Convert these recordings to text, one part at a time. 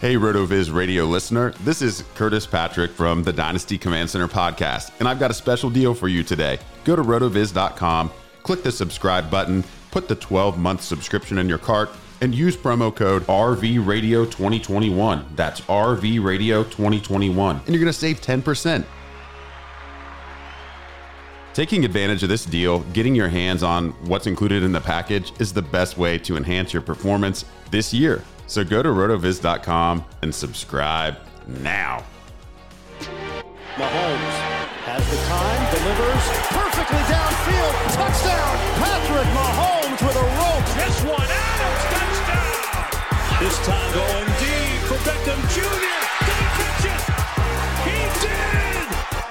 Hey, RotoViz radio listener. This is Curtis Patrick from the Dynasty Command Center podcast, and I've got a special deal for you today. Go to rotoviz.com, click the subscribe button, put the 12 month subscription in your cart, and use promo code RVRadio2021. That's RVRadio2021, and you're going to save 10%. Taking advantage of this deal, getting your hands on what's included in the package is the best way to enhance your performance this year. So go to rotoviz.com and subscribe now. Mahomes has the time, delivers perfectly downfield. Touchdown, Patrick Mahomes with a rope. This one, Adams, touchdown. This time going deep for Beckham Jr.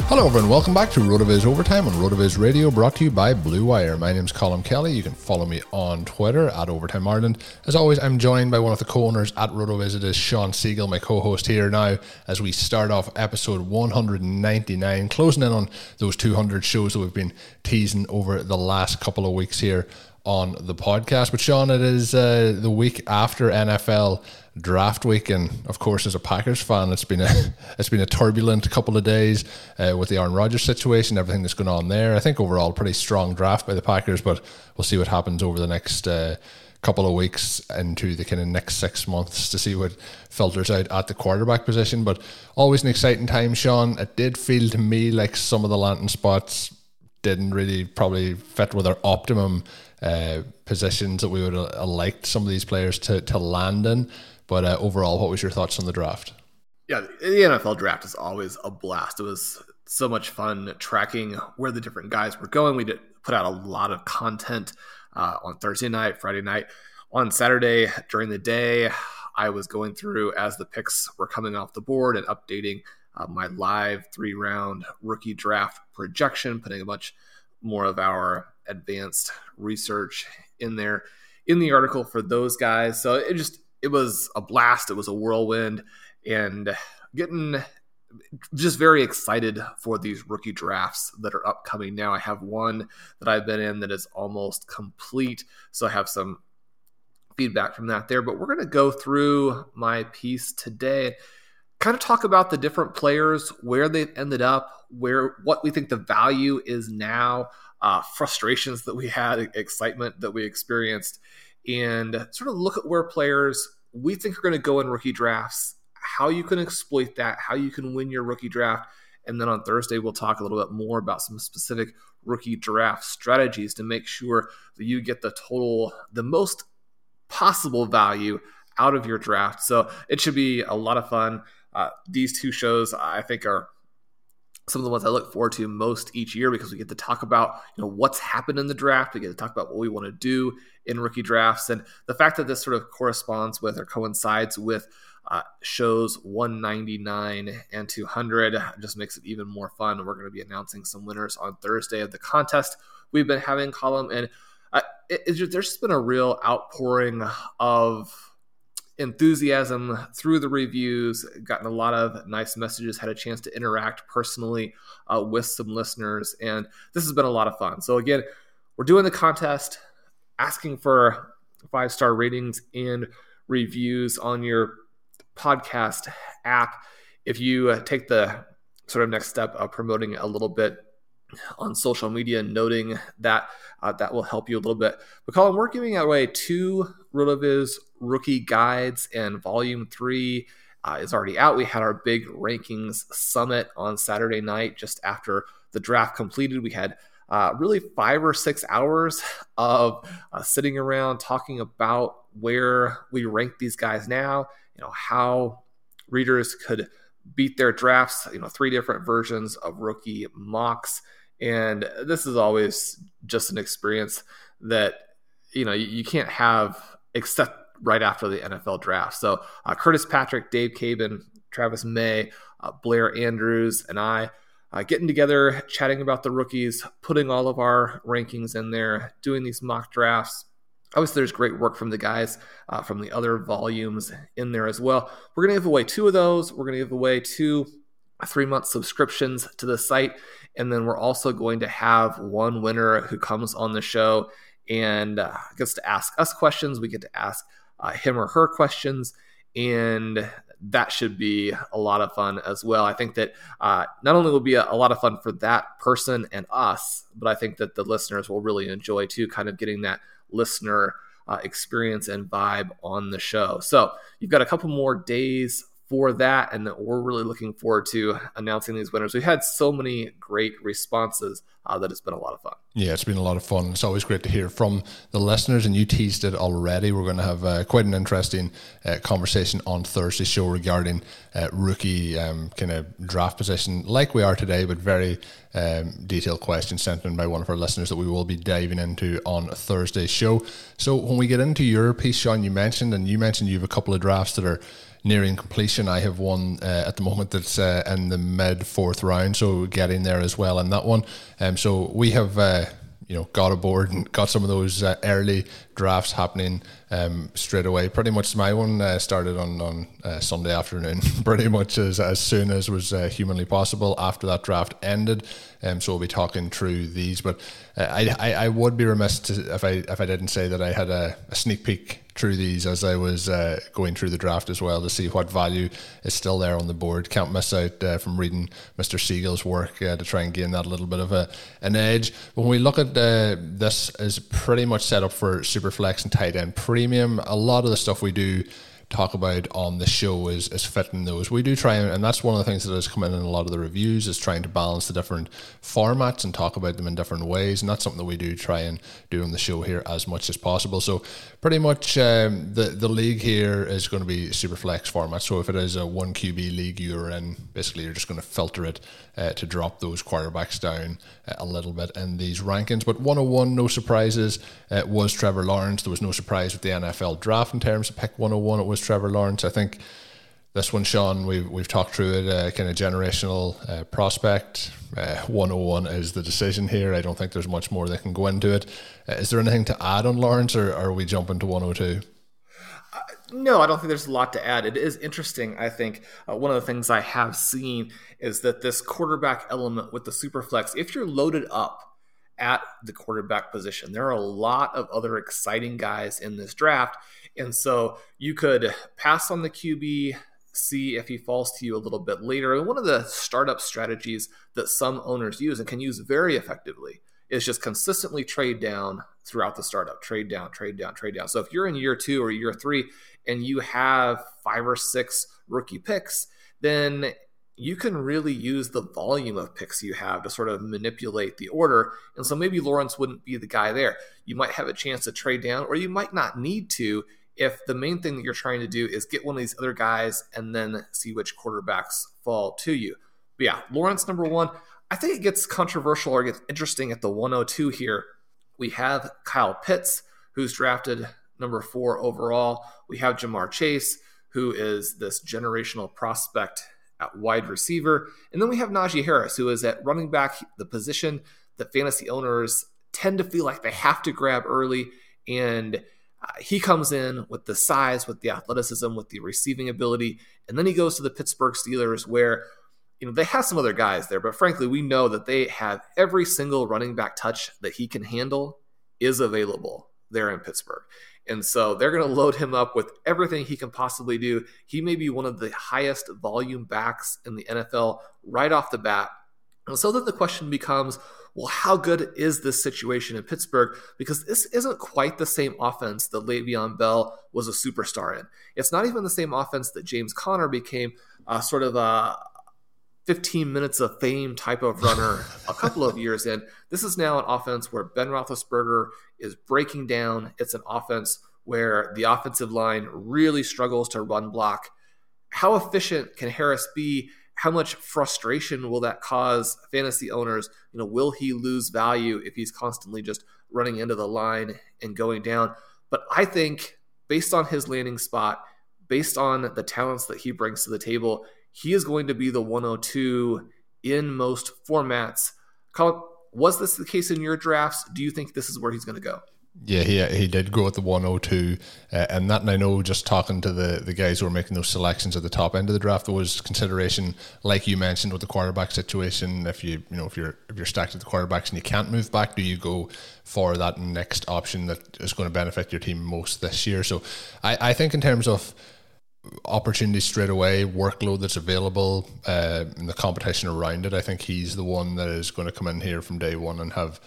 Hello, everyone. Welcome back to RotoViz Overtime on RotoViz Radio, brought to you by Blue Wire. My name is Colm Kelly. You can follow me on Twitter at Overtime Ireland. As always, I'm joined by one of the co-owners at RotoViz. It is Sean Siegel, my co-host here now, as we start off episode 199, closing in on those 200 shows that we've been teasing over the last couple of weeks here on the podcast. But Sean, it is uh, the week after NFL draft week, and of course, as a Packers fan, it's been a it's been a turbulent couple of days uh, with the Aaron Rodgers situation, everything that's going on there. I think overall, pretty strong draft by the Packers, but we'll see what happens over the next. Uh, couple of weeks into the kind of next six months to see what filters out at the quarterback position but always an exciting time sean it did feel to me like some of the landing spots didn't really probably fit with our optimum uh, positions that we would have liked some of these players to, to land in. But uh, overall, what was your thoughts on the draft? Yeah, the NFL draft is always a blast. It was so much fun tracking where the different guys were going. We did put out a lot of content uh, on Thursday night, Friday night. On Saturday during the day, I was going through as the picks were coming off the board and updating uh, my live three round rookie draft projection, putting a bunch more of our advanced research in there in the article for those guys. So it just it was a blast. It was a whirlwind, and getting just very excited for these rookie drafts that are upcoming now. I have one that I've been in that is almost complete, so I have some feedback from that there. But we're going to go through my piece today kind of talk about the different players, where they've ended up, where what we think the value is now, uh, frustrations that we had, excitement that we experienced, and sort of look at where players we think are going to go in rookie drafts, how you can exploit that, how you can win your rookie draft. And then on Thursday, we'll talk a little bit more about some specific rookie draft strategies to make sure that you get the total, the most possible value out of your draft. So it should be a lot of fun. Uh, these two shows, I think, are some of the ones I look forward to most each year because we get to talk about you know what's happened in the draft. We get to talk about what we want to do in rookie drafts, and the fact that this sort of corresponds with or coincides with uh, shows 199 and 200 just makes it even more fun. We're going to be announcing some winners on Thursday of the contest we've been having Colm, and uh, it, there's just been a real outpouring of enthusiasm through the reviews, gotten a lot of nice messages, had a chance to interact personally uh, with some listeners, and this has been a lot of fun. So, again, we're doing the contest, asking for five star ratings and reviews on your podcast app. If you uh, take the sort of next step of promoting a little bit on social media, noting that uh, that will help you a little bit. But Colm, we're giving away two RotoViz rookie guides, and Volume Three uh, is already out. We had our big rankings summit on Saturday night, just after the draft completed. We had uh, really five or six hours of uh, sitting around talking about where we rank these guys now. You know how readers could beat their drafts. You know, three different versions of rookie mocks and this is always just an experience that you know you, can't have except right after the NFL draft. So uh, Curtis Patrick, Dave Caban, Travis May, uh, Blair Andrews, and I uh, getting together, chatting about the rookies, putting all of our rankings in there, doing these mock drafts. Obviously, there's great work from the guys uh, from the other volumes in there as well. We're going to give away two of those. We're going to give away two three month subscriptions to the site. And then we're also going to have one winner who comes on the show and uh, gets to ask us questions. We get to ask uh, him or her questions. And that should be a lot of fun as well. I think that uh, not only will be a, a, lot of fun for that person and us, but I think that the listeners will really enjoy too, kind of getting that listener uh, experience and vibe on the show. So you've got a couple more days for that. And we're really looking forward to announcing these winners. We've had so many great responses uh, that it's been a lot of fun. Yeah, it's been a lot of fun. It's always great to hear from the listeners, and you teased it already. We're going to have uh, quite an interesting uh, conversation on Thursday show regarding uh, rookie um, kind of draft position, like we are today, but very um, detailed questions sent in by one of our listeners that we will be diving into on Thursday's show. So when we get into your piece, Sean, you mentioned, and you mentioned you have a couple of drafts that are nearing completion. I have one uh, at the moment that's uh, in the mid fourth round, so getting there as well in that one. Um, so we have. Uh, you know, got aboard and got some of those uh, early drafts happening um, straight away. Pretty much my one uh, started on on uh, Sunday afternoon, pretty much as, as soon as was humanly possible after that draft ended. Um, so we'll be talking through these, but I, I, I would be remiss to, if I if I didn't say that I had a, a sneak peek through these as I was uh, going through the draft as well to see what value is still there on the board. Can't miss out uh, from reading Mr. Siegel's work uh, to try and gain that little bit of a, an edge. When we look at uh, this, is pretty much set up for Superflex and tight end premium. A lot of the stuff we do talk about on the show is, is fitting those. We do try, and that's one of the things that has come in in a lot of the reviews is trying to balance the different formats and talk about them in different ways. And that's something that we do try and do on the show here as much as possible. So pretty much um, the the league here is going to be super flex format. So if it is a one QB league you're in, basically you're just going to filter it uh, to drop those quarterbacks down uh, a little bit in these rankings. But 101, no surprises, uh, was Trevor Lawrence. There was no surprise with the NFL draft in terms of pick 101. It was Trevor Lawrence. I think this one, Sean, we've, we've talked through it, uh, kind of generational uh, prospect. Uh, 101 is the decision here. I don't think there's much more that can go into it. Uh, is there anything to add on Lawrence, or are we jumping to 102? Uh, no, I don't think there's a lot to add. It is interesting. I think uh, one of the things I have seen is that this quarterback element with the superflex, if you're loaded up at the quarterback position, there are a lot of other exciting guys in this draft. And so you could pass on the QB, see if he falls to you a little bit later. And one of the startup strategies that some owners use and can use very effectively is just consistently trade down throughout the startup, trade down, trade down, trade down. So if you're in year two or year three and you have five or six rookie picks, then you can really use the volume of picks you have to sort of manipulate the order. And so maybe Lawrence wouldn't be the guy there. You might have a chance to trade down, or you might not need to if the main thing that you're trying to do is get one of these other guys and then see which quarterbacks fall to you. But yeah, Lawrence number one. I think it gets controversial or gets interesting at the 102 here. We have Kyle Pitts, who's drafted number four overall. We have Ja'Marr Chase, who is this generational prospect at wide receiver. And then we have Najee Harris, who is at running back, the position that fantasy owners tend to feel like they have to grab early. And uh, he comes in with the size, with the athleticism, with the receiving ability. And then he goes to the Pittsburgh Steelers, where you know they have some other guys there, but frankly, we know that they have every single running back touch that he can handle is available there in Pittsburgh. And so they're going to load him up with everything he can possibly do. He may be one of the highest volume backs in the NFL right off the bat. And so then the question becomes well, how good is this situation in Pittsburgh? Because this isn't quite the same offense that Le'Veon Bell was a superstar in. It's not even the same offense that James Conner became uh, sort of a, 15 minutes of fame type of runner a couple of years in. This is now an offense where Ben Roethlisberger is breaking down. It's an offense where the offensive line really struggles to run block. How efficient can Harris be? How much frustration will that cause fantasy owners? You know, will he lose value if he's constantly just running into the line and going down? But I think based on his landing spot, based on the talents that he brings to the table, he is going to be the 102 in most formats. Was this the case in your drafts? Do you think this is where he's going to go? Yeah, he he did go at the 102, uh, and that and I know just talking to the the guys who were making those selections at the top end of the draft, there was consideration, like you mentioned, with the quarterback situation. If you you know if you're if you're stacked at the quarterbacks and you can't move back, do you go for that next option that is going to benefit your team most this year? So, I I think in terms of opportunity straight away, workload that's available, uh, and the competition around it. I think he's the one that is going to come in here from day one and have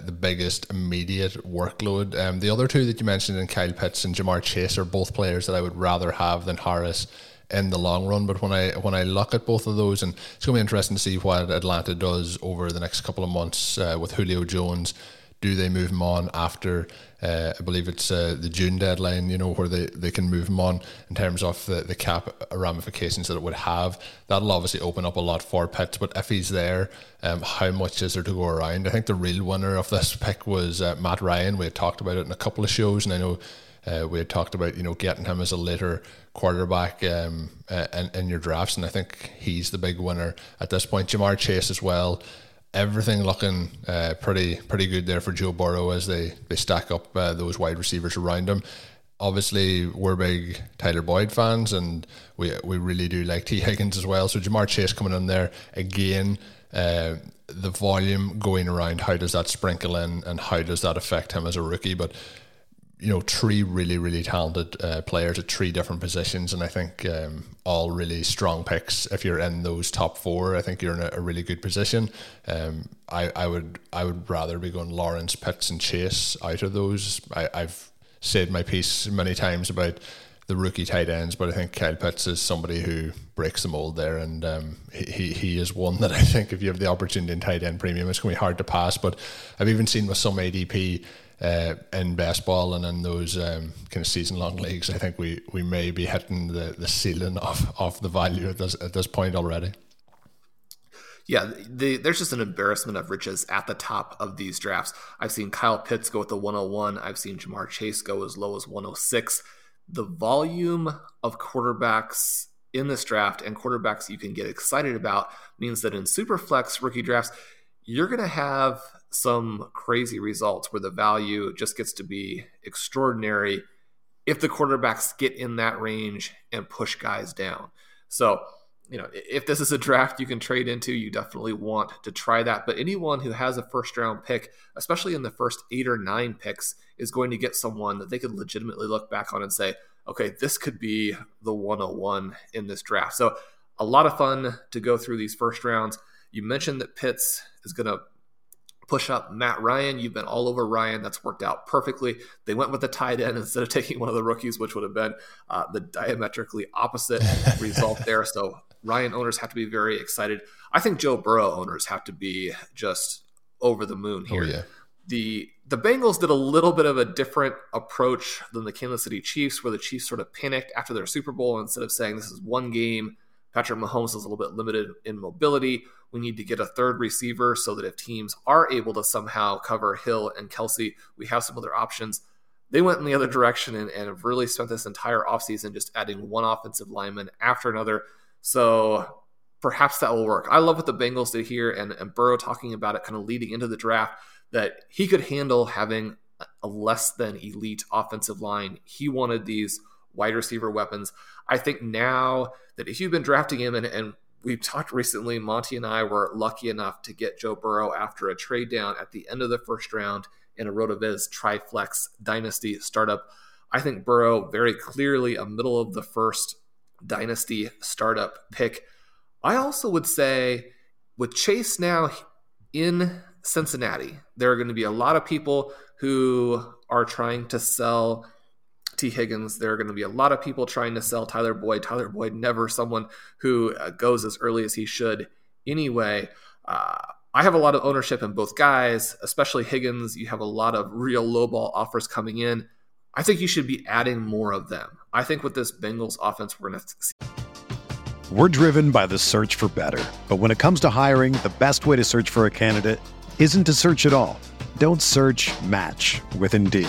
the biggest immediate workload. Um, the other two that you mentioned in Kyle Pitts and Ja'Marr Chase are both players that I would rather have than Harris in the long run. But when I when I look at both of those, and it's going to be interesting to see what Atlanta does over the next couple of months uh, with Julio Jones do they move him on after uh, I believe it's uh, the June deadline, you know, where they, they can move him on in terms of the, the cap ramifications that it would have. That'll obviously open up a lot for Pitts, but if he's there, um, how much is there to go around? I think the real winner of this pick was uh, Matt Ryan. We had talked about it in a couple of shows, and I know uh, we had talked about you know getting him as a later quarterback um, uh, in, in your drafts, and I think he's the big winner at this point. Ja'Marr Chase as well everything looking uh, pretty pretty good there for Joe Burrow as they they stack up uh, those wide receivers around him. Obviously, we're big Tyler Boyd fans, and we we really do like Tee Higgins as well. So Ja'Marr Chase coming in there again. Uh, the volume going around, how does that sprinkle in, and how does that affect him as a rookie? But you know, three really, really talented uh, players at three different positions, and I think um, all really strong picks. If you're in those top four, I think you're in a, a really good position. Um, I, I would, I would rather be going Lawrence, Pitts, and Chase out of those. I, I've said my piece many times about the rookie tight ends, but I think Kyle Pitts is somebody who breaks the mold there, and um, he he is one that I think if you have the opportunity in tight end premium, it's going to be hard to pass. But I've even seen with some ADP uh, in best ball and in those um, kind of season long leagues, I think we, we may be hitting the, the ceiling of, of the value at this, at this point already. Yeah, the, there's just an embarrassment of riches at the top of these drafts. I've seen Kyle Pitts go with the 101. I've seen Ja'Marr Chase go as low as 106. The volume of quarterbacks in this draft and quarterbacks you can get excited about means that in Superflex rookie drafts, you're going to have some crazy results where the value just gets to be extraordinary if the quarterbacks get in that range and push guys down. So, you know, if this is a draft you can trade into, you definitely want to try that. But anyone who has a first round pick, especially in the first eight or nine picks, is going to get someone that they could legitimately look back on and say, okay, this could be the 101 in this draft. So, a lot of fun to go through these first rounds. You mentioned that Pitts is going to push up Matt Ryan. You've been all over Ryan. That's worked out perfectly. They went with the tight end instead of taking one of the rookies, which would have been uh, the diametrically opposite result there. So Ryan owners have to be very excited. I think Joe Burrow owners have to be just over the moon here. Oh, yeah. The the Bengals did a little bit of a different approach than the Kansas City Chiefs, where the Chiefs sort of panicked after their Super Bowl instead of saying this is one game, Patrick Mahomes is a little bit limited in mobility. We need to get a third receiver so that if teams are able to somehow cover Hill and Kelsey, we have some other options. They went in the other direction and, and have really spent this entire offseason just adding one offensive lineman after another. So perhaps that will work. I love what the Bengals did here and, and Burrow talking about it kind of leading into the draft that he could handle having a less than elite offensive line. He wanted these wide receiver weapons. I think now that if you've been drafting him, and, and we've talked recently, Monty and I were lucky enough to get Joe Burrow after a trade down at the end of the first round in a RotoViz Triflex Dynasty startup. I think Burrow very clearly a middle of the first Dynasty startup pick. I also would say with Chase now in Cincinnati, there are going to be a lot of people who are trying to sell Higgins. There are going to be a lot of people trying to sell Tyler Boyd. Tyler Boyd, never someone who uh, goes as early as he should anyway. Uh, I have a lot of ownership in both guys, especially Higgins. You have a lot of real lowball offers coming in. I think you should be adding more of them. I think with this Bengals offense, we're going to see. We're driven by the search for better. But when it comes to hiring, the best way to search for a candidate isn't to search at all. Don't search match with Indeed.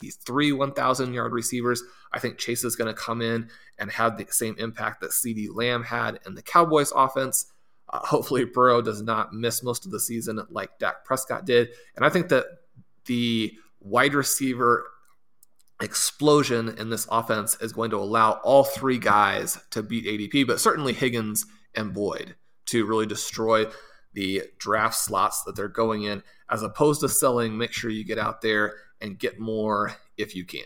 These three 1,000 yard receivers. I think Chase is going to come in and have the same impact that CeeDee Lamb had in the Cowboys offense. Uh, hopefully, Burrow does not miss most of the season like Dak Prescott did. And I think that the wide receiver explosion in this offense is going to allow all three guys to beat ADP, but certainly Higgins and Boyd to really destroy the draft slots that they're going in, as opposed to selling. Make sure you get out there and get more if you can.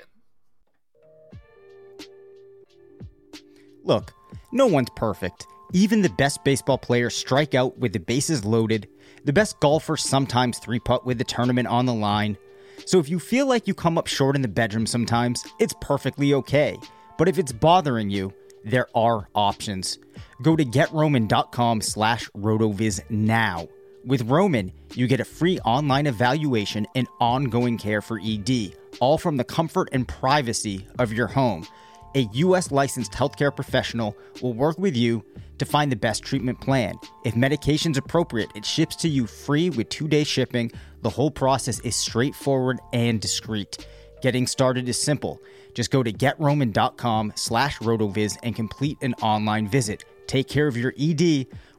Look, no one's perfect. Even the best baseball players strike out with the bases loaded. The best golfers sometimes three putt with the tournament on the line. So if you feel like you come up short in the bedroom sometimes, it's perfectly okay. But if it's bothering you, there are options. Go to getroman.com slash rotoviz now. With Roman, you get a free online evaluation and ongoing care for ED, all from the comfort and privacy of your home. A U.S. licensed healthcare professional will work with you to find the best treatment plan. If medication's appropriate, it ships to you free with two-day shipping. The whole process is straightforward and discreet. Getting started is simple. Just go to getroman.com slash rotoviz and complete an online visit. Take care of your ED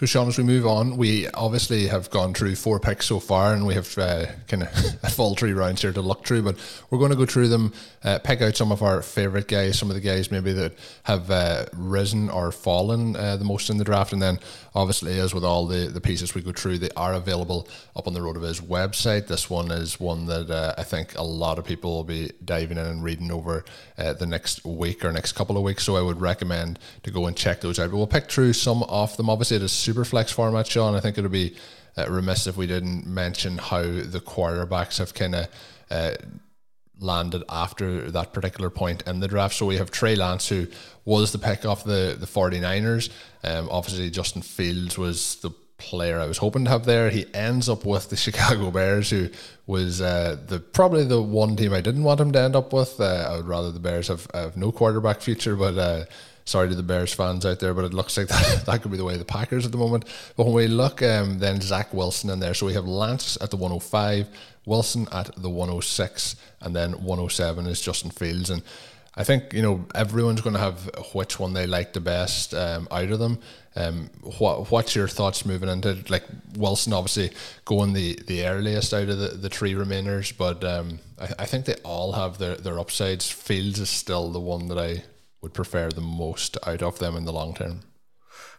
So, Sean, as we move on, we obviously have gone through four picks so far, and we have uh, kind of a full three rounds here to look through. But we're going to go through them, uh, pick out some of our favorite guys, some of the guys maybe that have uh, risen or fallen uh, the most in the draft, and then obviously, as with all the, the pieces we go through, they are available up on the RotoViz website. This one is one that uh, I think a lot of people will be diving in and reading over uh, the next week or next couple of weeks. So I would recommend to go and check those out. But we'll pick through some of them. Obviously, it is super flex format, Sean. I think it would be uh, remiss if we didn't mention how the quarterbacks have kind of uh, landed after that particular point in the draft. So we have Trey Lance, who was the pick off the, the 49ers. Um, obviously, Justin Fields was the player I was hoping to have there. He ends up with the Chicago Bears, who was uh, the probably the one team I didn't want him to end up with. Uh, I would rather the Bears have, have no quarterback future, but uh, sorry to the Bears fans out there, but it looks like that, that could be the way the Packers at the moment. But when we look, um, then Zach Wilson in there. So we have Lance at the 105, Wilson at the 106, and then 107 is Justin Fields. And I think you know everyone's going to have which one they like the best um, out of them. Um, what what's your thoughts moving into like Wilson? Obviously going the, the earliest out of the, the three remainers, but um, I, I think they all have their, their upsides. Fields is still the one that I would prefer the most out of them in the long term.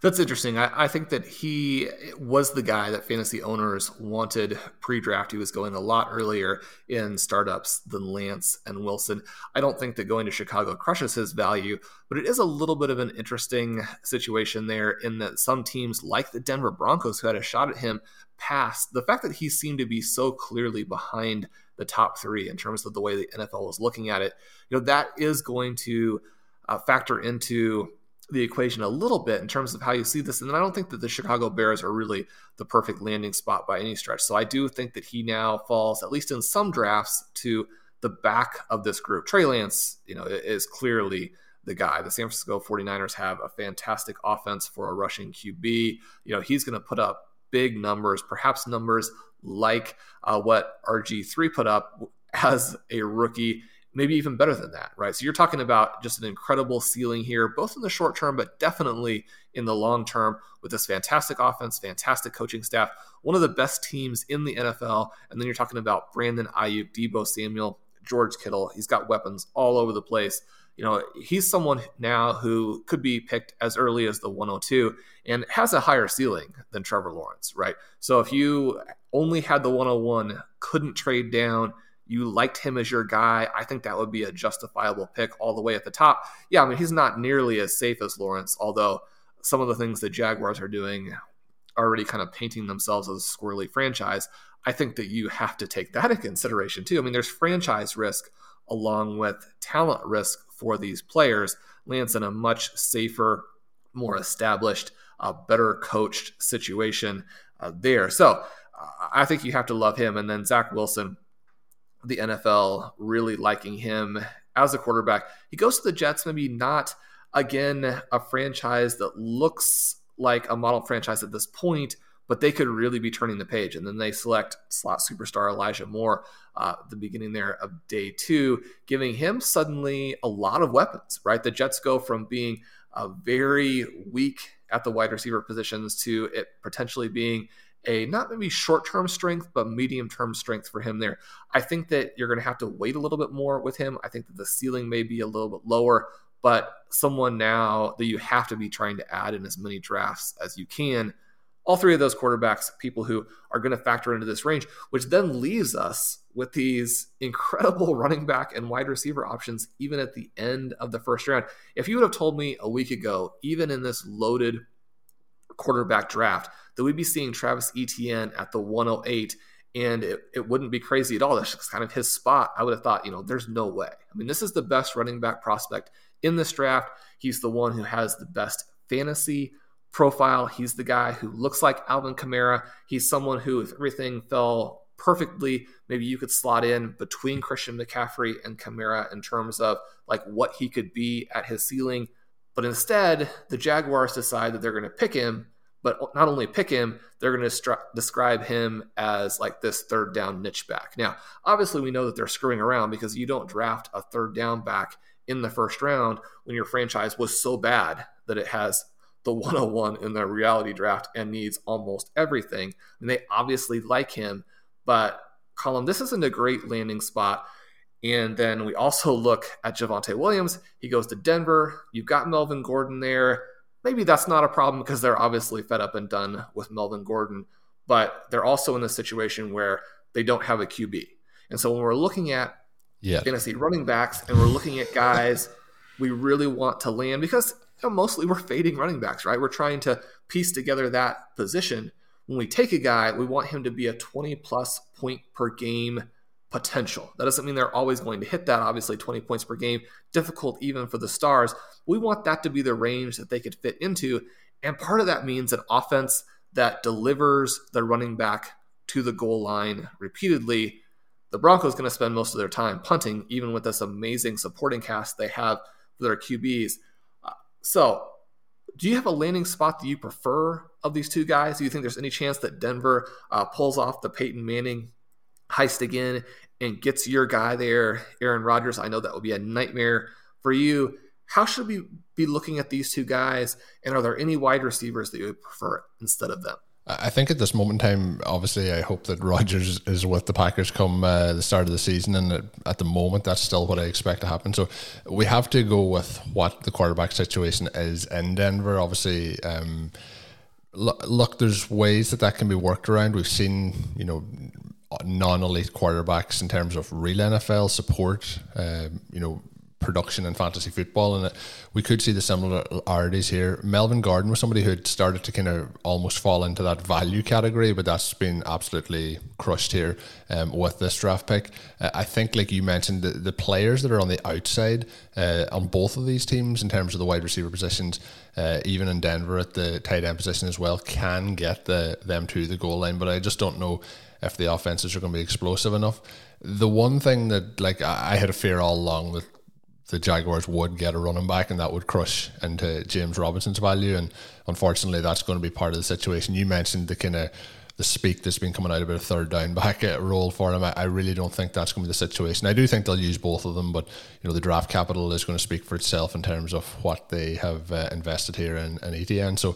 That's interesting. I, I, think that he was the guy that fantasy owners wanted pre draft. He was going a lot earlier in startups than Lance and Wilson. I don't think that going to Chicago crushes his value, but it is a little bit of an interesting situation there in that some teams, like the Denver Broncos, who had a shot at him, passed. The fact that he seemed to be so clearly behind the top three in terms of the way the NFL was looking at it, you know, that is going to uh, factor into the equation a little bit in terms of how you see this. And I don't think that the Chicago Bears are really the perfect landing spot by any stretch. So I do think that he now falls, at least in some drafts, to the back of this group. Trey Lance, you know, is clearly the guy. The San Francisco 49ers have a fantastic offense for a rushing QB. You know, he's going to put up big numbers, perhaps numbers like uh, what RG3 put up as a rookie maybe even better than that, right? So you're talking about just an incredible ceiling here, both in the short term, but definitely in the long term with this fantastic offense, fantastic coaching staff, one of the best teams in the NFL. And then you're talking about Brandon Aiyuk, Deebo Samuel, George Kittle. He's got weapons all over the place. You know, he's someone now who could be picked as early as the 102 and has a higher ceiling than Trevor Lawrence, right? So if you only had the 101, couldn't trade down, you liked him as your guy, I think that would be a justifiable pick all the way at the top. Yeah, I mean, he's not nearly as safe as Lawrence, although some of the things the Jaguars are doing already kind of painting themselves as a squirrely franchise. I think that you have to take that into consideration too. I mean, there's franchise risk along with talent risk for these players. Lance in a much safer, more established, uh, better coached situation uh, there. So uh, I think you have to love him. And then Zach Wilson, the NFL really liking him as a quarterback. He goes to the Jets, maybe not again a franchise that looks like a model franchise at this point, but they could really be turning the page. And then they select slot superstar Elijah Moore uh, the beginning there of day two, giving him suddenly a lot of weapons, right? The Jets go from being a very weak at the wide receiver positions to it potentially being a not maybe short term strength, but medium term strength for him there. I think that you're going to have to wait a little bit more with him. I think that the ceiling may be a little bit lower, but someone now that you have to be trying to add in as many drafts as you can. All three of those quarterbacks, people who are going to factor into this range, which then leaves us with these incredible running back and wide receiver options, even at the end of the first round. If you would have told me a week ago, even in this loaded quarterback draft, that we'd be seeing Travis Etienne at the 108 and it, it wouldn't be crazy at all. That's just kind of his spot. I would have thought, you know, there's no way. I mean, this is the best running back prospect in this draft. He's the one who has the best fantasy profile. He's the guy who looks like Alvin Kamara. He's someone who, if everything fell perfectly, maybe you could slot in between Christian McCaffrey and Kamara in terms of like what he could be at his ceiling. But instead, the Jaguars decide that they're going to pick him but not only pick him, they're going to stru- describe him as like this third down niche back. Now, obviously, we know that they're screwing around because you don't draft a third down back in the first round when your franchise was so bad that it has the 101 in the reality draft and needs almost everything. And they obviously like him, but Colm, this isn't a great landing spot. And then we also look at Javonte Williams. He goes to Denver. You've got Melvin Gordon there maybe that's not a problem because they're obviously fed up and done with Melvin Gordon, but they're also in a situation where they don't have a QB. And so when we're looking at yeah. fantasy running backs and we're looking at guys we really want to land because you know, mostly we're fading running backs, right? We're trying to piece together that position. When we take a guy, we want him to be a 20 plus point per game potential. That doesn't mean they're always going to hit that. Obviously, 20 points per game, difficult even for the Stars. We want that to be the range that they could fit into. And part of that means an offense that delivers the running back to the goal line repeatedly. The Broncos going to spend most of their time punting, even with this amazing supporting cast they have for their QBs. So, do you have a landing spot that you prefer of these two guys? Do you think there's any chance that Denver uh, pulls off the Peyton Manning heist again and gets your guy there, Aaron Rodgers? I know that will be a nightmare for you. How should we be looking at these two guys? And are there any wide receivers that you would prefer instead of them? I think at this moment in time, obviously, I hope that Rodgers is with the Packers come uh, the start of the season, and at the moment, that's still what I expect to happen. So we have to go with what the quarterback situation is in Denver. Obviously, um, look, look, there's ways that that can be worked around. We've seen, you know, non-elite quarterbacks in terms of real NFL support. Um, you know, production in fantasy football, and we could see the similarities here. Melvin Gordon was somebody who had started to kind of almost fall into that value category, but that's been absolutely crushed here um, with this draft pick. Uh, I think, like you mentioned, the, the players that are on the outside uh, on both of these teams in terms of the wide receiver positions, uh, even in Denver at the tight end position as well, can get the them to the goal line, but I just don't know if the offenses are going to be explosive enough. The one thing that, like, I had a fear all along that the Jaguars would get a running back and that would crush into James Robinson's value. And unfortunately, that's going to be part of the situation. You mentioned the kind of the speak that's been coming out about a third down back role for him. I, I, really don't think that's going to be the situation. I do think they'll use both of them, but you know the draft capital is going to speak for itself in terms of what they have uh, invested here in, in Etienne. So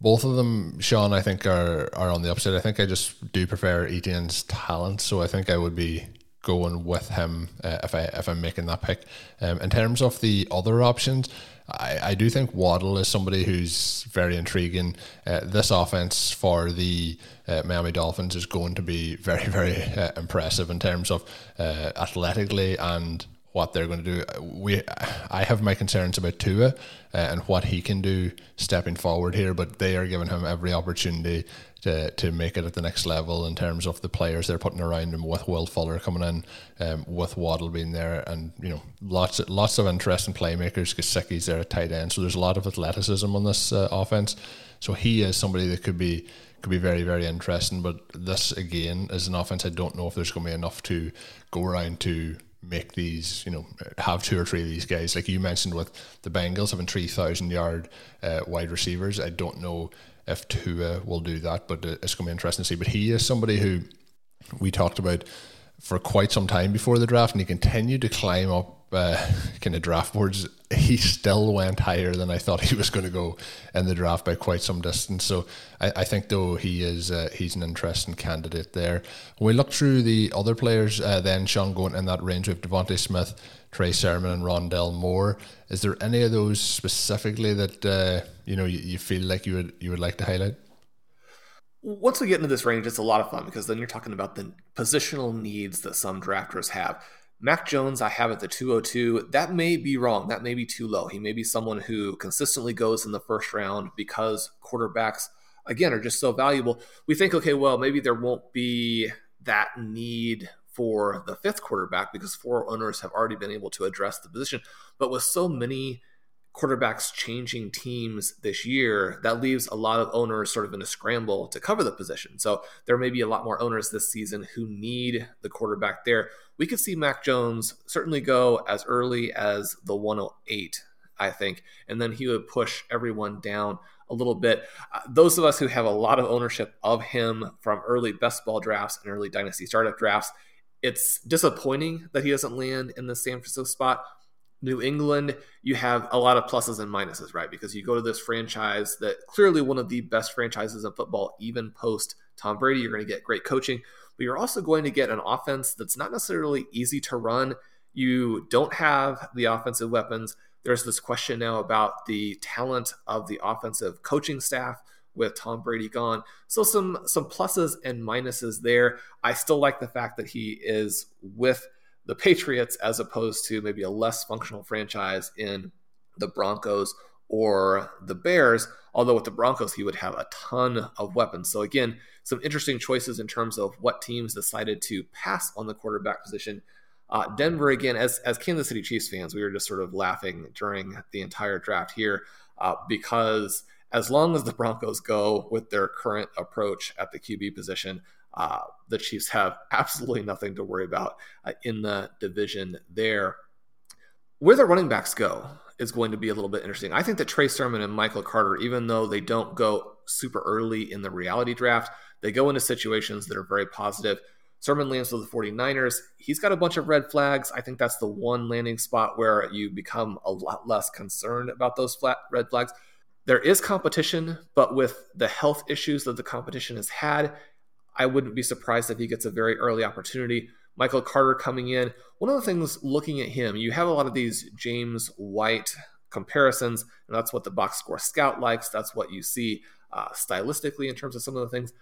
both of them, Sean, I think are are on the upside. I think I just do prefer Etienne's talent, so I think I would be going with him uh, if I if I'm making that pick. Um, in terms of the other options, I, I do think Waddle is somebody who's very intriguing. Uh, this offense for the uh, Miami Dolphins is going to be very very uh, impressive in terms of uh, athletically and what they're going to do. We, I have my concerns about Tua uh, and what he can do stepping forward here, but they are giving him every opportunity to, to make it at the next level in terms of the players they're putting around him with Will Fuller coming in, um, with Waddle being there, and you know lots of, lots of interesting playmakers. Gesicki's there at tight end, so there's a lot of athleticism on this uh, offense. So he is somebody that could be could be very very interesting. But this again is an offense I don't know if there's going to be enough to go around to make these, you know, have two or three of these guys. Like you mentioned with the Bengals having 3,000 yard uh, wide receivers. I don't know if Tua will do that, but it's going to be interesting to see. But he is somebody who we talked about for quite some time before the draft, and he continued to climb up uh, kind of draft boards. He still went higher than I thought he was going to go in the draft by quite some distance. So I, I think though he is uh, he's an interesting candidate there. When we look through the other players, uh, then Sean going in that range with DeVonta Smith, Trey Sermon, and Rondale Moore. Is there any of those specifically that uh, you know you, you feel like you would you would like to highlight? once we get into this range, it's a lot of fun because then you're talking about the positional needs that some drafters have. Mac Jones, I have at the 202. That may be wrong. That may be too low. He may be someone who consistently goes in the first round because quarterbacks, again, are just so valuable. We think, okay, well, maybe there won't be that need for the fifth quarterback because four owners have already been able to address the position. But with so many quarterbacks changing teams this year, that leaves a lot of owners sort of in a scramble to cover the position. So there may be a lot more owners this season who need the quarterback there. We could see Mac Jones certainly go as early as the 108, I think, and then he would push everyone down a little bit. Uh, those of us who have a lot of ownership of him from early best ball drafts and early dynasty startup drafts, it's disappointing that he doesn't land in the San Francisco spot New England, you have a lot of pluses and minuses, right? Because you go to this franchise that clearly one of the best franchises in football, even post Tom Brady. You're going to get great coaching, but you're also going to get an offense that's not necessarily easy to run. You don't have the offensive weapons. There's this question now about the talent of the offensive coaching staff with Tom Brady gone. So some some pluses and minuses there. I still like the fact that he is with the Patriots as opposed to maybe a less functional franchise in the Broncos or the Bears. Although with the Broncos, he would have a ton of weapons. So again, some interesting choices in terms of what teams decided to pass on the quarterback position. Uh, Denver again, as as Kansas City Chiefs fans, we were just sort of laughing during the entire draft here uh, because as long as the Broncos go with their current approach at the QB position, uh, the Chiefs have absolutely nothing to worry about uh, in the division there. Where the running backs go is going to be a little bit interesting. I think that Trey Sermon and Michael Carter, even though they don't go super early in the reality draft, they go into situations that are very positive. Sermon lands with the 49ers. He's got a bunch of red flags. I think that's the one landing spot where you become a lot less concerned about those flat red flags. There is competition, but with the health issues that the competition has had, I wouldn't be surprised if he gets a very early opportunity. Michael Carter coming in. One of the things looking at him, you have a lot of these James White comparisons, and that's what the box score scout likes. That's what you see uh, stylistically in terms of some of the things.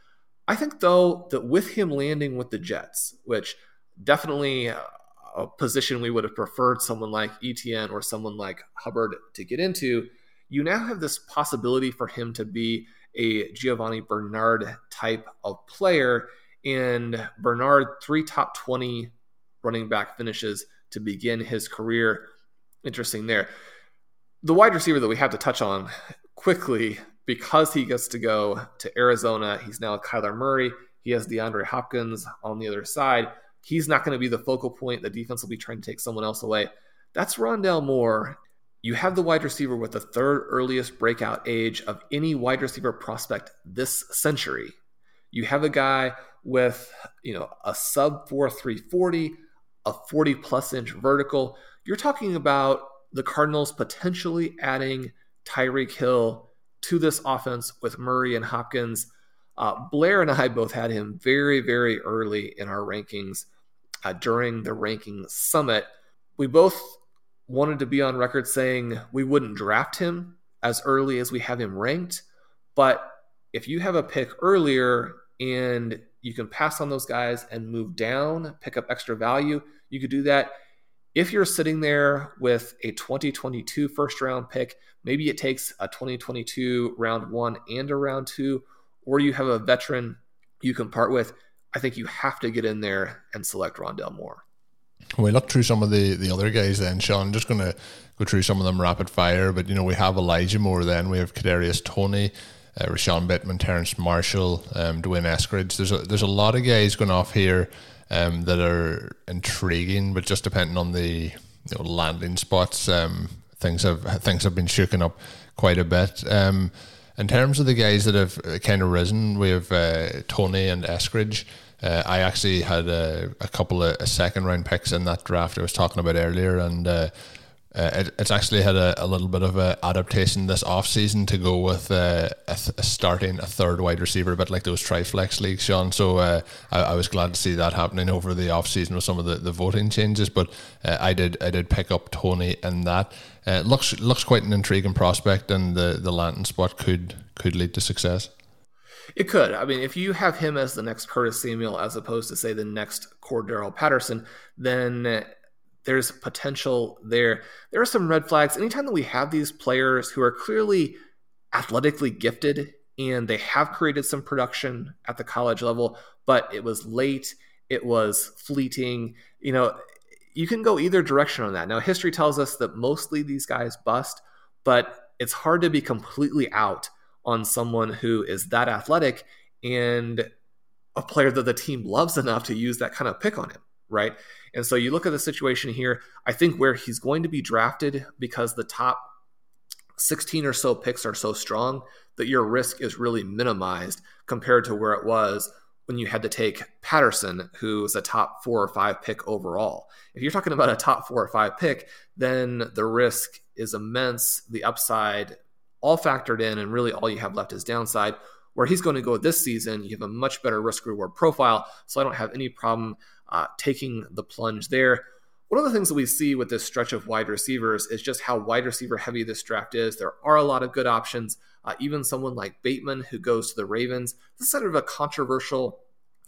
I think, though, that with him landing with the Jets, which definitely uh, a position we would have preferred someone like Etienne or someone like Hubbard to get into, you now have this possibility for him to be a Giovani Bernard type of player. And Bernard, three top 20 running back finishes to begin his career. Interesting there. The wide receiver that we have to touch on quickly because he gets to go to Arizona, he's now Kyler Murray. He has DeAndre Hopkins on the other side. He's not going to be the focal point. The defense will be trying to take someone else away. That's Rondale Moore. You have the wide receiver with the third earliest breakout age of any wide receiver prospect this century. You have a guy with, you know, a sub 4 340, a 40 plus inch vertical. You're talking about the Cardinals potentially adding Tyreek Hill to this offense with Murray and Hopkins. Uh, Blair and I both had him very, very early in our rankings uh, during the ranking summit. We both wanted to be on record saying we wouldn't draft him as early as we have him ranked. But if you have a pick earlier and you can pass on those guys and move down, pick up extra value, you could do that. If you're sitting there with a 2022 first round pick, maybe it takes a 2022 round one and a round two, or you have a veteran you can part with. I think you have to get in there and select Rondale Moore. We look through some of the, the other guys then, Sean. Just going to go through some of them rapid fire. But, you know, we have Elijah Moore then. We have Kadarius Toney, uh, Rashod Bateman, Terrace Marshall, um, D'Wayne Eskridge. There's a, there's a lot of guys going off here um, that are intriguing, but just depending on the you know, landing spots, um, things have things have been shaken up quite a bit. Um, in terms of the guys that have kind of risen, we have uh, Toney and Eskridge. Uh, I actually had a, a couple of second round picks in that draft I was talking about earlier, and uh, uh, it, it's actually had a, a little bit of an adaptation this off season to go with uh, a, th- a starting a third wide receiver, a bit like those triflex leagues, Sean. So uh, I, I, was glad to see that happening over the off season with some of the, the voting changes. But uh, I did I did pick up Toney in that. Looks looks quite an intriguing prospect, and the the landing spot could could lead to success. It could. I mean, if you have him as the next Curtis Samuel as opposed to say the next Cordarrelle Patterson, then there's potential there. There are some red flags. Anytime that we have these players who are clearly athletically gifted and they have created some production at the college level, but it was late, it was fleeting, you know, you can go either direction on that. Now, history tells us that mostly these guys bust, but it's hard to be completely out on someone who is that athletic and a player that the team loves enough to use that kind of pick on him, right? And so you look at the situation here, I think where he's going to be drafted because the top 16 or so picks are so strong that your risk is really minimized compared to where it was when you had to take Patterson, who's a top four or five pick overall. If you're talking about a top four or five pick, then the risk is immense. The upside all factored in, and really all you have left is downside. Where he's going to go this season, you have a much better risk reward profile. So I don't have any problem uh, taking the plunge there. One of the things that we see with this stretch of wide receivers is just how wide receiver heavy this draft is. There are a lot of good options. Uh, even someone like Bateman, who goes to the Ravens, this is sort of a controversial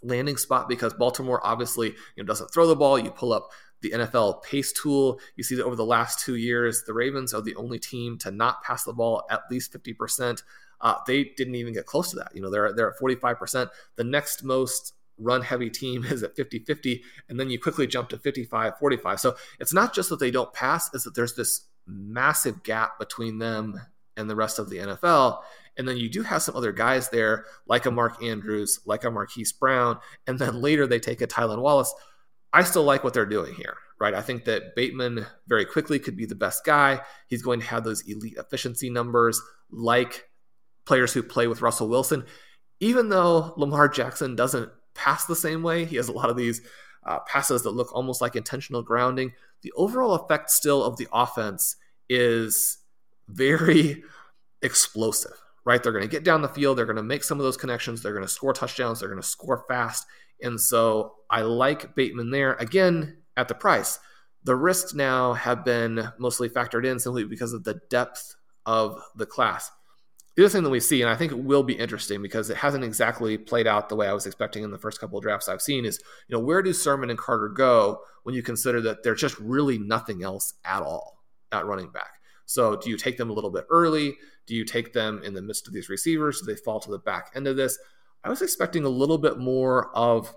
landing spot because Baltimore obviously you know, doesn't throw the ball. You pull up the NFL pace tool. You see that over the last two years, the Ravens are the only team to not pass the ball at least 50%. Uh, they didn't even get close to that. You know, they're, they're at 45%. The next most run heavy team is at 50 50, and then you quickly jump to 55 45. So it's not just that they don't pass, it's that there's this massive gap between them and the rest of the NFL. And then you do have some other guys there, like a Mark Andrews, like a Marquise Brown, and then later they take a Tylan Wallace. I still like what they're doing here, right? I think that Bateman very quickly could be the best guy. He's going to have those elite efficiency numbers like players who play with Russell Wilson. Even though Lamar Jackson doesn't pass the same way, he has a lot of these uh, passes that look almost like intentional grounding. The overall effect still of the offense is very explosive, right? They're going to get down the field, they're going to make some of those connections, they're going to score touchdowns, they're going to score fast. And so I like Bateman there. Again, at the price. The risks now have been mostly factored in simply because of the depth of the class. The other thing that we see, and I think it will be interesting because it hasn't exactly played out the way I was expecting in the first couple of drafts I've seen, is you know where do Sermon and Carter go when you consider that there's just really nothing else at all at running back. So do you take them a little bit early? Do you take them in the midst of these receivers? Do they fall to the back end of this? I was expecting a little bit more of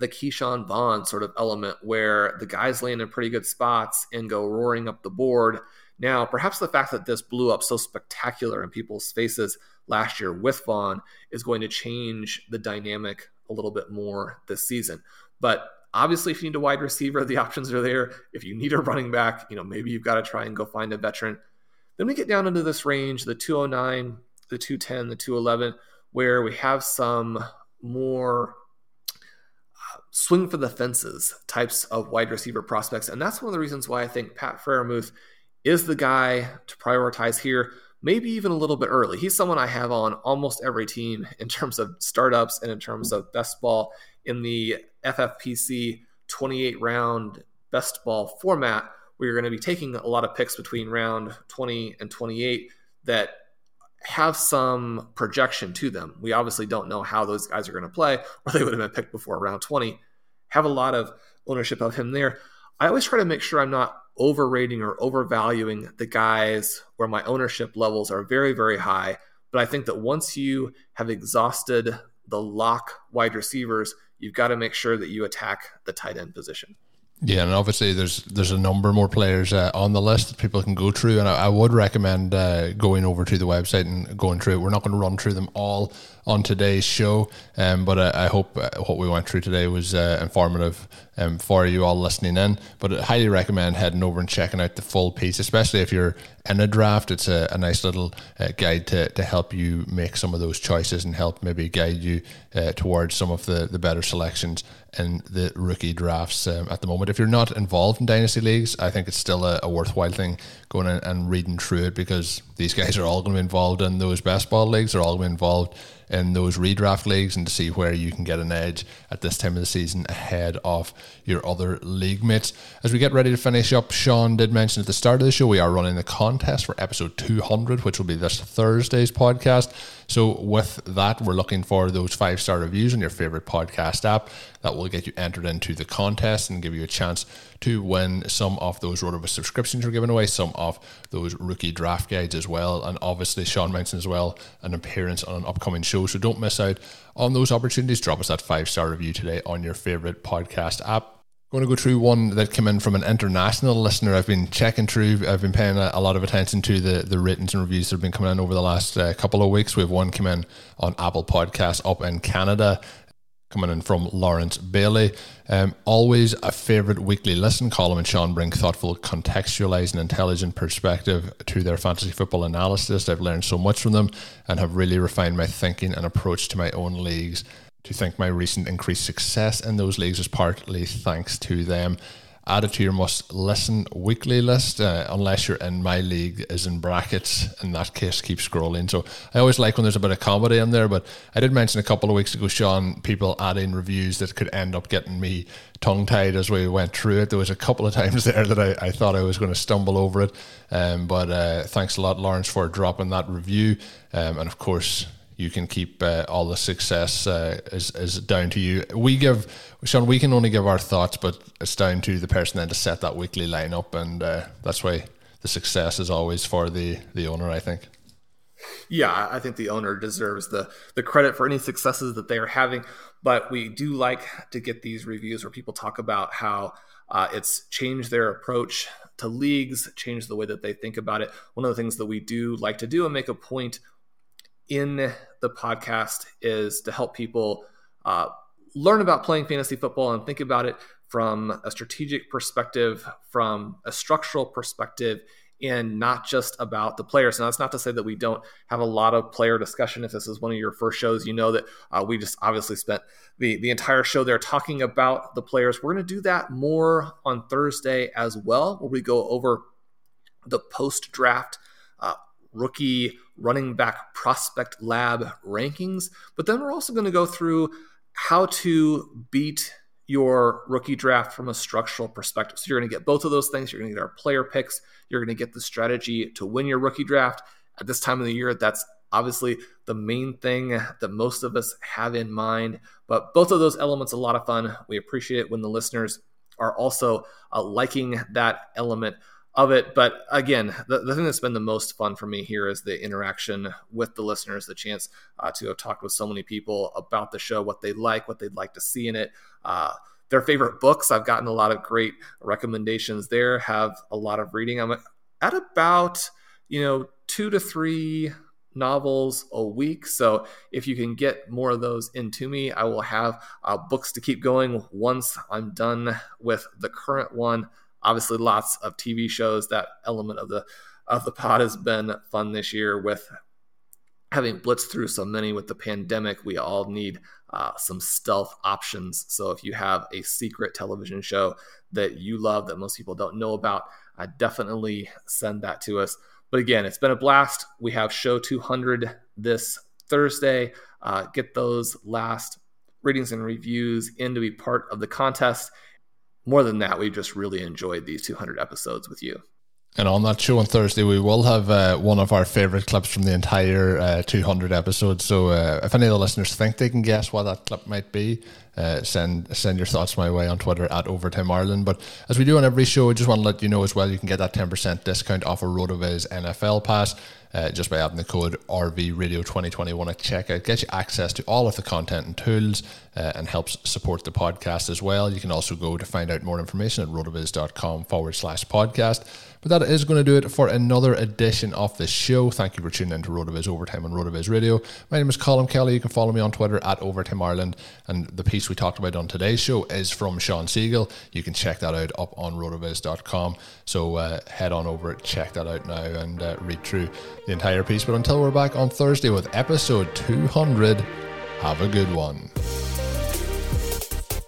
the Ke'Shawn Vaughn sort of element where the guys land in pretty good spots and go roaring up the board. Now, perhaps the fact that this blew up so spectacular in people's faces last year with Vaughn is going to change the dynamic a little bit more this season. But obviously, if you need a wide receiver, the options are there. If you need a running back, you know, maybe you've got to try and go find a veteran. Then we get down into this range, the 209, the 210, the 211, where we have some more uh, swing for the fences types of wide receiver prospects. And that's one of the reasons why I think Pat Freiermuth is the guy to prioritize here, maybe even a little bit early. He's someone I have on almost every team in terms of startups and in terms of best ball in the FFPC 28 round best ball format we're going to be taking a lot of picks between round 20 and 28 that have some projection to them. We obviously don't know how those guys are going to play, or they would have been picked before round 20. Have a lot of ownership of him there. I always try to make sure I'm not overrating or overvaluing the guys where my ownership levels are very, very high. But I think that once you have exhausted the lock wide receivers, you've got to make sure that you attack the tight end position. Yeah, and obviously there's there's a number more players uh, on the list that people can go through, and I, I would recommend uh, going over to the website and going through it. We're not going to run through them all on today's show, um, but I, I hope uh, what we went through today was uh, informative um, for you all listening in. But I highly recommend heading over and checking out the full piece, especially if you're in a draft. It's a, a nice little uh, guide to, to help you make some of those choices and help maybe guide you uh, towards some of the, the better selections in the rookie drafts um, at the moment. If you're not involved in dynasty leagues, I think it's still a, a worthwhile thing going in and reading through it because these guys are all going to be involved in those best ball leagues. They're all going to be involved in those redraft leagues and to see where you can get an edge at this time of the season ahead of your other league mates. As we get ready to finish up, Sean did mention at the start of the show we are running a contest for episode 200, which will be this Thursday's podcast. So, with that, we're looking for those five star reviews on your favorite podcast app. That will get you entered into the contest and give you a chance to win some of those RotoViz subscriptions we're giving away, some of those rookie draft guides as well. And obviously, Sean mentioned as well an appearance on an upcoming show. So, don't miss out on those opportunities. Drop us that five star review today on your favorite podcast app going to go through one that came in from an international listener. I've been checking through. I've been paying a, a lot of attention to the the ratings and reviews that have been coming in over the last uh, couple of weeks. We have one come in on Apple Podcasts up in Canada. Coming in from Lawrence Bailey. Um, always a favourite weekly listen. Colm and Sean bring thoughtful, contextualised, and intelligent perspective to their fantasy football analysis. I've learned so much from them and have really refined my thinking and approach to my own leagues to think my recent increased success in those leagues is partly thanks to them. Add it to your must listen weekly list, uh, unless you're in my league, is in brackets. In that case, keep scrolling. So I always like when there's a bit of comedy in there. But I did mention a couple of weeks ago, Sean, people adding reviews that could end up getting me tongue tied as we went through it. There was a couple of times there that I, I thought I was going to stumble over it. Um, but uh, thanks a lot, Lawrence, for dropping that review. Um, and of course, you can keep uh, all the success uh, is, is down to you. We give Sean, we can only give our thoughts, but it's down to the person then to set that weekly lineup, and uh, that's why the success is always for the the owner. I think. Yeah, I think the owner deserves the the credit for any successes that they are having. But we do like to get these reviews where people talk about how uh, it's changed their approach to leagues, changed the way that they think about it. One of the things that we do like to do and make a point in the podcast is to help people uh, learn about playing fantasy football and think about it from a strategic perspective, from a structural perspective, and not just about the players. Now, that's not to say that we don't have a lot of player discussion. If this is one of your first shows, you know that uh, we just obviously spent the, the entire show there talking about the players. We're going to do that more on Thursday as well, where we go over the post draft rookie running back prospect lab rankings. But then we're also going to go through how to beat your rookie draft from a structural perspective. So you're going to get both of those things. You're going to get our player picks. You're going to get the strategy to win your rookie draft. At this time of the year, that's obviously the main thing that most of us have in mind. But both of those elements a lot of fun. We appreciate it when the listeners are also uh, liking that element of it. But again, the, the thing that's been the most fun for me here is the interaction with the listeners, the chance uh, to have talked with so many people about the show, what they like, what they'd like to see in it. Uh, their favorite books. I've gotten a lot of great recommendations there, have a lot of reading. I'm at about, you know, two to three novels a week. So if you can get more of those into me, I will have uh, books to keep going once I'm done with the current one obviously lots of TV shows. That element of the of the pod has been fun this year with having blitzed through so many with the pandemic. We all need uh, some stealth options. So if you have a secret television show that you love that most people don't know about, uh, definitely send that to us. But again, it's been a blast. We have show 200 this Thursday. Uh, get those last ratings and reviews in to be part of the contest more than that, we just really enjoyed these 200 episodes with you. And on that show on Thursday, we will have uh, one of our favorite clips from the entire uh, 200 episodes. So uh, if any of the listeners think they can guess what that clip might be, uh, send send your thoughts my way on Twitter at Overtime Ireland. But as we do on every show, I just want to let you know as well, you can get that 10% discount off a RotoViz NFL pass. Uh, just by adding the code RV Radio 2021 at checkout. Gets you access to all of the content and tools uh, and helps support the podcast as well. You can also go to find out more information at rotoviz.com forward slash podcast. But that is going to do it for another edition of the show. Thank you for tuning in to RotoViz Overtime on RotoViz Radio. My name is Colm Kelly. You can follow me on Twitter at Overtime Ireland. And the piece we talked about on today's show is from Sean Siegele. You can check that out up on rotoviz.com. So uh, head on over, check that out now, and uh, read through the entire piece. But until we're back on Thursday with episode 200, have a good one.